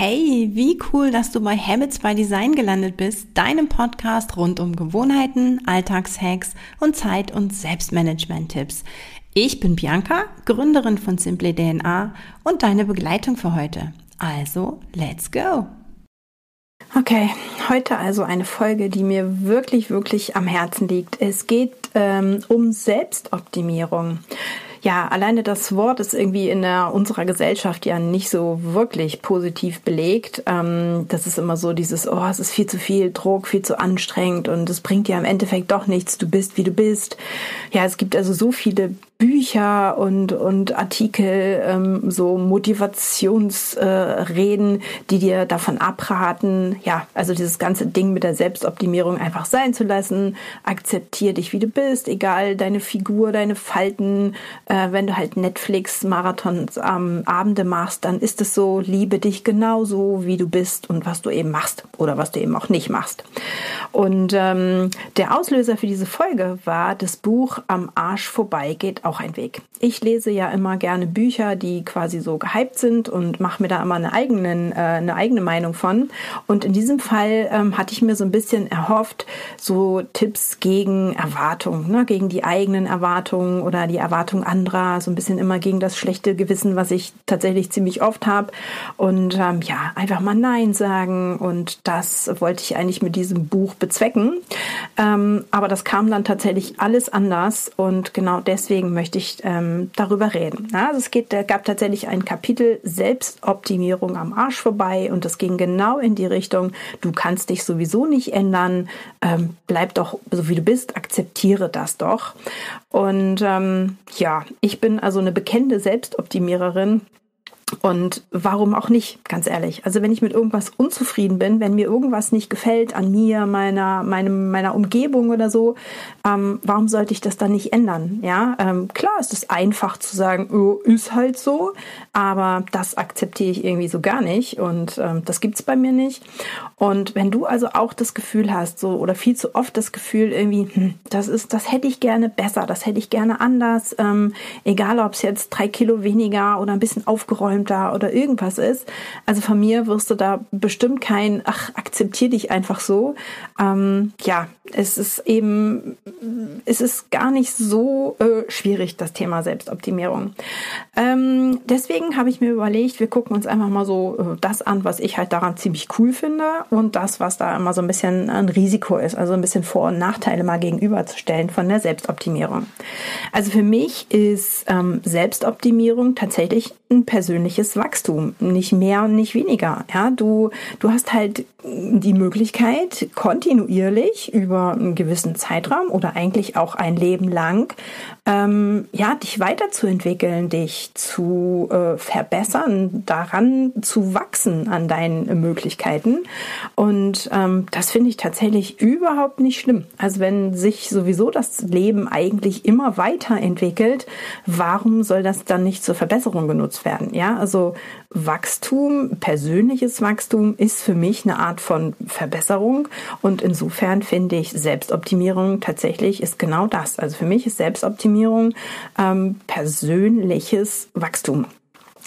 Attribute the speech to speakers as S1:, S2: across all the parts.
S1: Hey, wie cool, dass du bei Habits by Design gelandet bist, deinem Podcast rund um Gewohnheiten, Alltagshacks und Zeit- und Selbstmanagement-Tipps. Ich bin Bianca, Gründerin von Simply DNA und deine Begleitung für heute. Also, let's go! Okay, heute also eine Folge, die mir wirklich, wirklich am Herzen liegt. Es geht ähm, um Selbstoptimierung ja, alleine das Wort ist irgendwie in der, unserer Gesellschaft ja nicht so wirklich positiv belegt. Ähm, das ist immer so dieses, oh, es ist viel zu viel Druck, viel zu anstrengend und es bringt dir im Endeffekt doch nichts. Du bist, wie du bist. Ja, es gibt also so viele Bücher und, und Artikel, ähm, so Motivationsreden, äh, die dir davon abraten, ja, also dieses ganze Ding mit der Selbstoptimierung einfach sein zu lassen. Akzeptier dich, wie du bist, egal deine Figur, deine Falten. Äh, wenn du halt Netflix-Marathons am Abende machst, dann ist es so, liebe dich genauso, wie du bist und was du eben machst oder was du eben auch nicht machst. Und ähm, der Auslöser für diese Folge war das Buch Am Arsch vorbei geht auch ein Weg. Ich lese ja immer gerne Bücher, die quasi so gehypt sind und mache mir da immer eine, eigenen, äh, eine eigene Meinung von. Und in diesem Fall ähm, hatte ich mir so ein bisschen erhofft, so Tipps gegen Erwartungen, ne? gegen die eigenen Erwartungen oder die Erwartungen anderer, so ein bisschen immer gegen das schlechte Gewissen, was ich tatsächlich ziemlich oft habe. Und ähm, ja, einfach mal Nein sagen. Und das wollte ich eigentlich mit diesem Buch bezwecken. Ähm, aber das kam dann tatsächlich alles anders. Und genau deswegen möchte ich ähm, darüber reden. Ja, also es geht, gab tatsächlich ein Kapitel Selbstoptimierung am Arsch vorbei und das ging genau in die Richtung, du kannst dich sowieso nicht ändern, ähm, bleib doch so wie du bist, akzeptiere das doch. Und ähm, ja, ich bin also eine bekennende Selbstoptimiererin und warum auch nicht, ganz ehrlich. Also wenn ich mit irgendwas unzufrieden bin, wenn mir irgendwas nicht gefällt an mir, meiner, meinem, meiner Umgebung oder so, ähm, warum sollte ich das dann nicht ändern? Ja, ähm, klar ist es einfach zu sagen, oh, ist halt so, aber das akzeptiere ich irgendwie so gar nicht und ähm, das gibt's bei mir nicht. Und wenn du also auch das Gefühl hast, so oder viel zu oft das Gefühl irgendwie, hm, das ist, das hätte ich gerne besser, das hätte ich gerne anders, ähm, egal ob es jetzt drei Kilo weniger oder ein bisschen aufgeräumt aufgeräumter oder irgendwas ist. Also von mir wirst du da bestimmt kein, ach, akzeptier dich einfach so. Ähm, ja, es ist eben, es ist gar nicht so äh, schwierig, das Thema Selbstoptimierung. Ähm, deswegen habe ich mir überlegt, wir gucken uns einfach mal so äh, das an, was ich halt daran ziemlich cool finde und das, was da immer so ein bisschen ein Risiko ist, also ein bisschen Vor- und Nachteile mal gegenüberzustellen von der Selbstoptimierung. Also für mich ist ähm, Selbstoptimierung tatsächlich ein persönliches Wachstum, nicht mehr und nicht weniger. Ja, du, du hast halt die Möglichkeit, kontinuierlich über einen gewissen Zeitraum oder eigentlich auch ein Leben lang, ähm, ja, dich weiterzuentwickeln, dich zu äh, verbessern, daran zu wachsen an deinen Möglichkeiten. Und ähm, das finde ich tatsächlich überhaupt nicht schlimm. Also wenn sich sowieso das Leben eigentlich immer weiterentwickelt, warum soll das dann nicht zur Verbesserung genutzt werden? Ja, also Wachstum, persönliches Wachstum ist für mich eine Art von Verbesserung und insofern finde ich Selbstoptimierung tatsächlich ist genau das. Also für mich ist Selbstoptimierung ähm, persönliches Wachstum.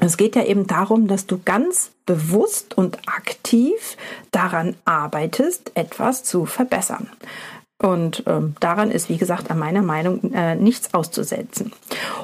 S1: Es geht ja eben darum, dass du ganz bewusst und aktiv daran arbeitest, etwas zu verbessern. Und ähm, daran ist, wie gesagt, an meiner Meinung äh, nichts auszusetzen.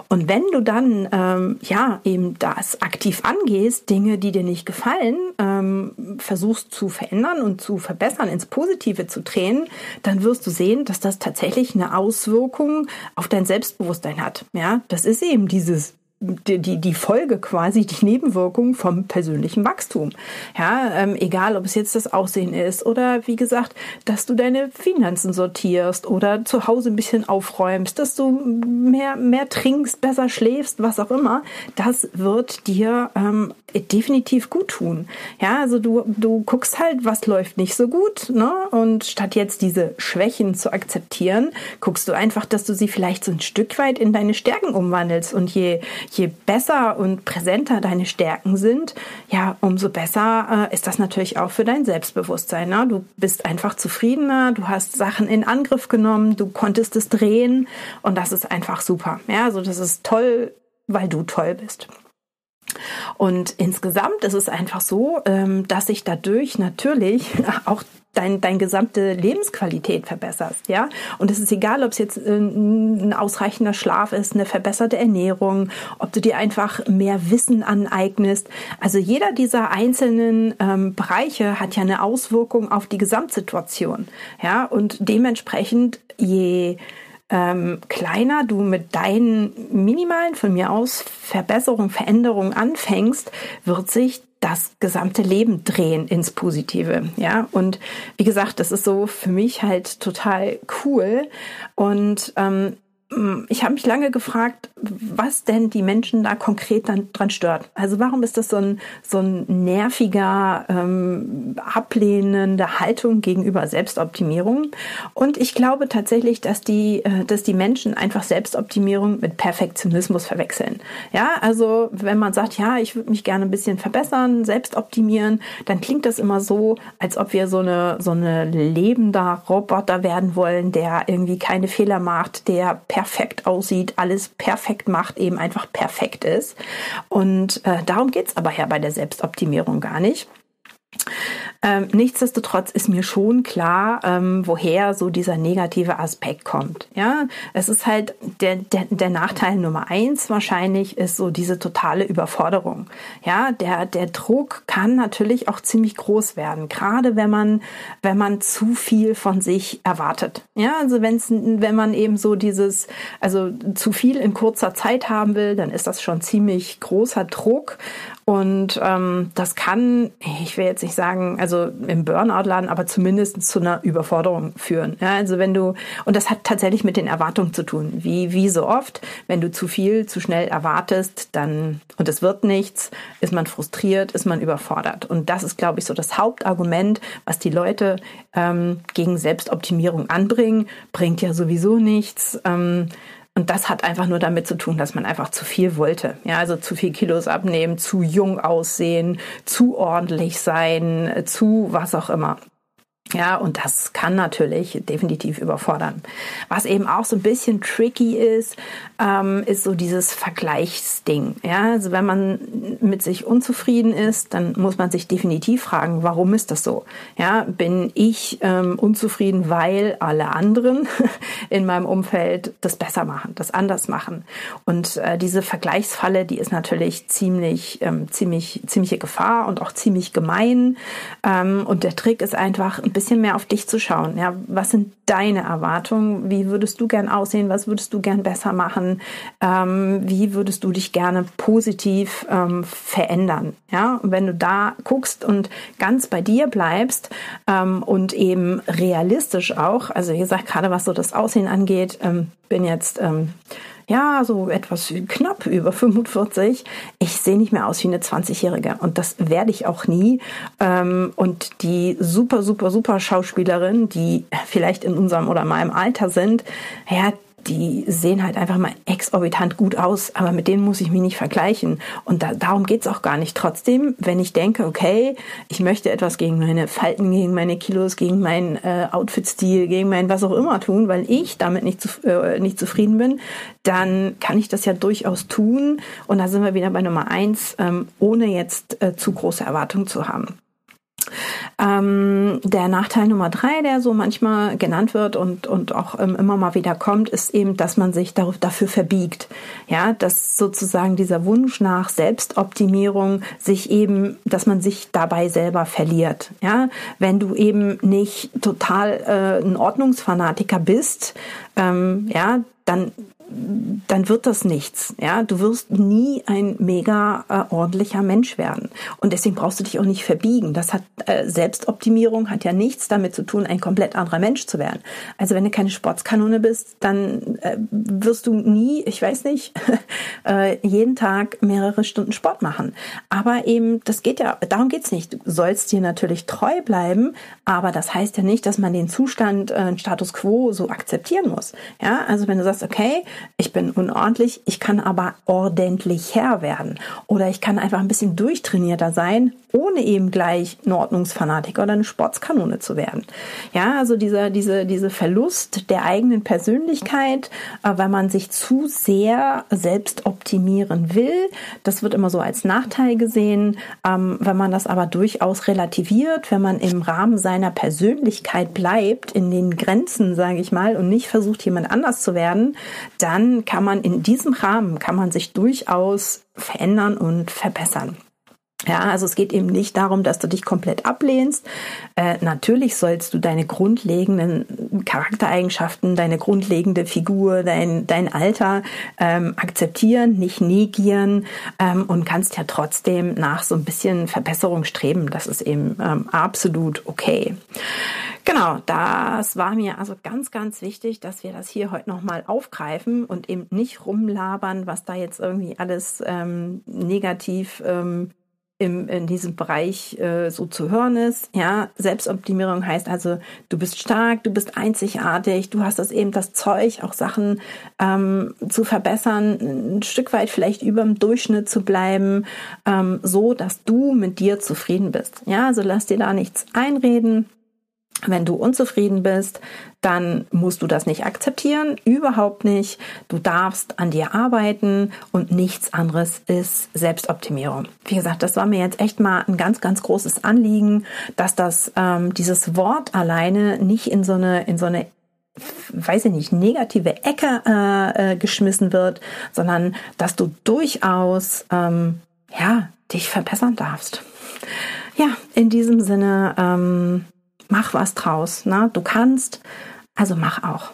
S1: Und wenn du dann ähm, ja eben das aktiv angehst, Dinge, die dir nicht gefallen, ähm, versuchst zu verändern und zu verbessern, ins Positive zu drehen, dann wirst du sehen, dass das tatsächlich eine Auswirkung auf dein Selbstbewusstsein hat. Ja, das ist eben dieses die, die, die Folge quasi, die Nebenwirkung vom persönlichen Wachstum. Ja, ähm, egal ob es jetzt das Aussehen ist oder wie gesagt, dass du deine Finanzen sortierst oder zu Hause ein bisschen aufräumst, dass du mehr, mehr trinkst, besser schläfst, was auch immer, das wird dir ähm, definitiv gut tun. Ja, also du, du guckst halt, was läuft nicht so gut, ne? Und statt jetzt diese Schwächen zu akzeptieren, guckst du einfach, dass du sie vielleicht so ein Stück weit in deine Stärken umwandelst und je, je besser und präsenter deine Stärken sind, ja, umso besser äh, ist das natürlich auch für dein Selbstbewusstsein. Ne? Du bist einfach zufriedener, du hast Sachen in Angriff genommen, du konntest es drehen und das ist einfach super. Ja, also das ist toll, weil du toll bist. Und insgesamt ist es einfach so, ähm, dass sich dadurch natürlich auch dein, dein gesamte Lebensqualität verbesserst, ja. Und es ist egal, ob es jetzt äh, ein ausreichender Schlaf ist, eine verbesserte Ernährung, ob du dir einfach mehr Wissen aneignest. Also jeder dieser einzelnen ähm, Bereiche hat ja eine Auswirkung auf die Gesamtsituation, ja. Und dementsprechend je ähm, kleiner du mit deinen minimalen, von mir aus, Verbesserungen, Veränderungen anfängst, wird sich das gesamte Leben drehen ins Positive. Ja, und wie gesagt, das ist so für mich halt total cool. Und ähm, hm, ich habe mich lange gefragt, was denn die Menschen da konkret dann dran stört. Also warum ist das so ein, so ein nerviger, ähm, ablehnende Haltung gegenüber Selbstoptimierung? Und ich glaube tatsächlich, dass die, äh, dass die Menschen einfach Selbstoptimierung mit Perfektionismus verwechseln. Ja, also wenn man sagt, ja, ich würde mich gerne ein bisschen verbessern, selbst optimieren, dann klingt das immer so, als ob wir so eine, so eine lebender Roboter werden wollen, der irgendwie keine Fehler macht, der perfekt perfekt aussieht, alles perfekt macht, eben einfach perfekt ist. Und äh, darum geht's aber ja bei der Selbstoptimierung gar nicht. Ähm, nichtsdestotrotz ist mir schon klar, ähm, woher so dieser negative Aspekt kommt. Ja, es ist halt der, der, der Nachteil Nummer eins wahrscheinlich ist so diese totale Überforderung. Ja, der, der Druck kann natürlich auch ziemlich groß werden, gerade wenn man, wenn man zu viel von sich erwartet. Ja, also wenn's, wenn man eben so dieses, also zu viel in kurzer Zeit haben will, dann ist das schon ziemlich großer Druck. Und ähm, das kann, ich will jetzt nicht sagen, also im Burnout laden, aber zumindest zu einer Überforderung führen. Ja, also wenn du, und das hat tatsächlich mit den Erwartungen zu tun. Wie, wie so oft, wenn du zu viel, zu schnell erwartest, dann, und es wird nichts, ist man frustriert, ist man überfordert. Und das ist, glaube ich, so das Hauptargument, was die Leute ähm, gegen Selbstoptimierung anbringen. Bringt ja sowieso nichts. Ähm, und das hat einfach nur damit zu tun, dass man einfach zu viel wollte. Ja, also zu viel Kilos abnehmen, zu jung aussehen, zu ordentlich sein, zu was auch immer. Ja, und das kann natürlich definitiv überfordern. Was eben auch so ein bisschen tricky ist, ähm, ist so dieses Vergleichsding. Ja, also wenn man mit sich unzufrieden ist, dann muss man sich definitiv fragen, warum ist das so? Ja, bin ich ähm, unzufrieden, weil alle anderen in meinem Umfeld das besser machen, das anders machen? Und äh, diese Vergleichsfalle, die ist natürlich ziemlich, ähm, ziemlich, ziemliche Gefahr und auch ziemlich gemein. Ähm, und der Trick ist einfach ein mehr auf dich zu schauen. Ja, was sind deine Erwartungen? Wie würdest du gern aussehen? Was würdest du gern besser machen? Ähm, wie würdest du dich gerne positiv ähm, verändern? Ja, und wenn du da guckst und ganz bei dir bleibst ähm, und eben realistisch auch, also wie gesagt, gerade was so das Aussehen angeht, ähm, bin jetzt ähm, ja, so etwas knapp über 45. Ich sehe nicht mehr aus wie eine 20-Jährige und das werde ich auch nie. Ähm, und die super, super, super Schauspielerin, die vielleicht in unserem oder meinem Alter sind, ja, die sehen halt einfach mal exorbitant gut aus, aber mit denen muss ich mich nicht vergleichen. Und da, darum geht's auch gar nicht. Trotzdem, wenn ich denke, okay, ich möchte etwas gegen meine Falten, gegen meine Kilos, gegen meinen äh, Outfit-Stil, gegen mein was auch immer tun, weil ich damit nicht, zu, äh, nicht zufrieden bin, dann kann ich das ja durchaus tun. Und da sind wir wieder bei Nummer eins, ähm, ohne jetzt äh, zu große Erwartungen zu haben. Ähm, der Nachteil Nummer drei, der so manchmal genannt wird und, und auch ähm, immer mal wieder kommt, ist eben, dass man sich darauf, dafür verbiegt. Ja, dass sozusagen dieser Wunsch nach Selbstoptimierung sich eben, dass man sich dabei selber verliert. Ja, wenn du eben nicht total äh, ein Ordnungsfanatiker bist, ähm, ja, dann dann wird das nichts. Ja, du wirst nie ein mega äh, ordentlicher Mensch werden. Und deswegen brauchst du dich auch nicht verbiegen. Das hat äh, Selbstoptimierung hat ja nichts damit zu tun, ein komplett anderer Mensch zu werden. Also wenn du keine Sportskanone bist, dann äh, wirst du nie, ich weiß nicht, äh, jeden Tag mehrere Stunden Sport machen. Aber eben, das geht ja, darum geht's nicht. Du sollst dir natürlich treu bleiben, aber das heißt ja nicht, dass man den Zustand, äh, Status quo so akzeptieren muss. Ja, also wenn du sagst, sagst, okay, ich bin unordentlich, ich kann aber ordentlich Herr werden. Oder ich kann einfach ein bisschen durchtrainierter sein, ohne eben gleich ein Ordnungsfanatiker oder eine Sportskanone zu werden. Ja, also dieser, diese, diese Verlust der eigenen Persönlichkeit, äh, weil man sich zu sehr selbst optimieren will, das wird immer so als Nachteil gesehen. Ähm, wenn man das aber durchaus relativiert, wenn man im Rahmen seiner Persönlichkeit bleibt, in den Grenzen, sage ich mal, und nicht versucht, jemand anders zu werden, dann kann man in diesem Rahmen, kann man sich durchaus verändern und verbessern. Ja, also es geht eben nicht darum, dass du dich komplett ablehnst. Äh, natürlich sollst du deine grundlegenden Charaktereigenschaften, deine grundlegende Figur, dein, dein Alter ähm, akzeptieren, nicht negieren ähm, und kannst ja trotzdem nach so ein bisschen Verbesserung streben. Das ist eben ähm, absolut okay. Genau, das war mir also ganz, ganz wichtig, dass wir das hier heute nochmal aufgreifen und eben nicht rumlabern, was da jetzt irgendwie alles ähm, negativ ähm, im, in diesem Bereich äh, so zu hören ist. Ja, Selbstoptimierung heißt also, du bist stark, du bist einzigartig, du hast das eben das Zeug, auch Sachen ähm, zu verbessern, ein Stück weit vielleicht über dem Durchschnitt zu bleiben, ähm, so dass du mit dir zufrieden bist. Ja, also lass dir da nichts einreden. Wenn du unzufrieden bist, dann musst du das nicht akzeptieren, überhaupt nicht. Du darfst an dir arbeiten und nichts anderes ist Selbstoptimierung. Wie gesagt, das war mir jetzt echt mal ein ganz, ganz großes Anliegen, dass das ähm, dieses Wort alleine nicht in so eine in so eine weiß ich nicht, negative Ecke äh, äh, geschmissen wird, sondern dass du durchaus ähm, ja dich verbessern darfst. Ja, in diesem Sinne ähm, mach was draus. Ne? Du kannst, also mach auch.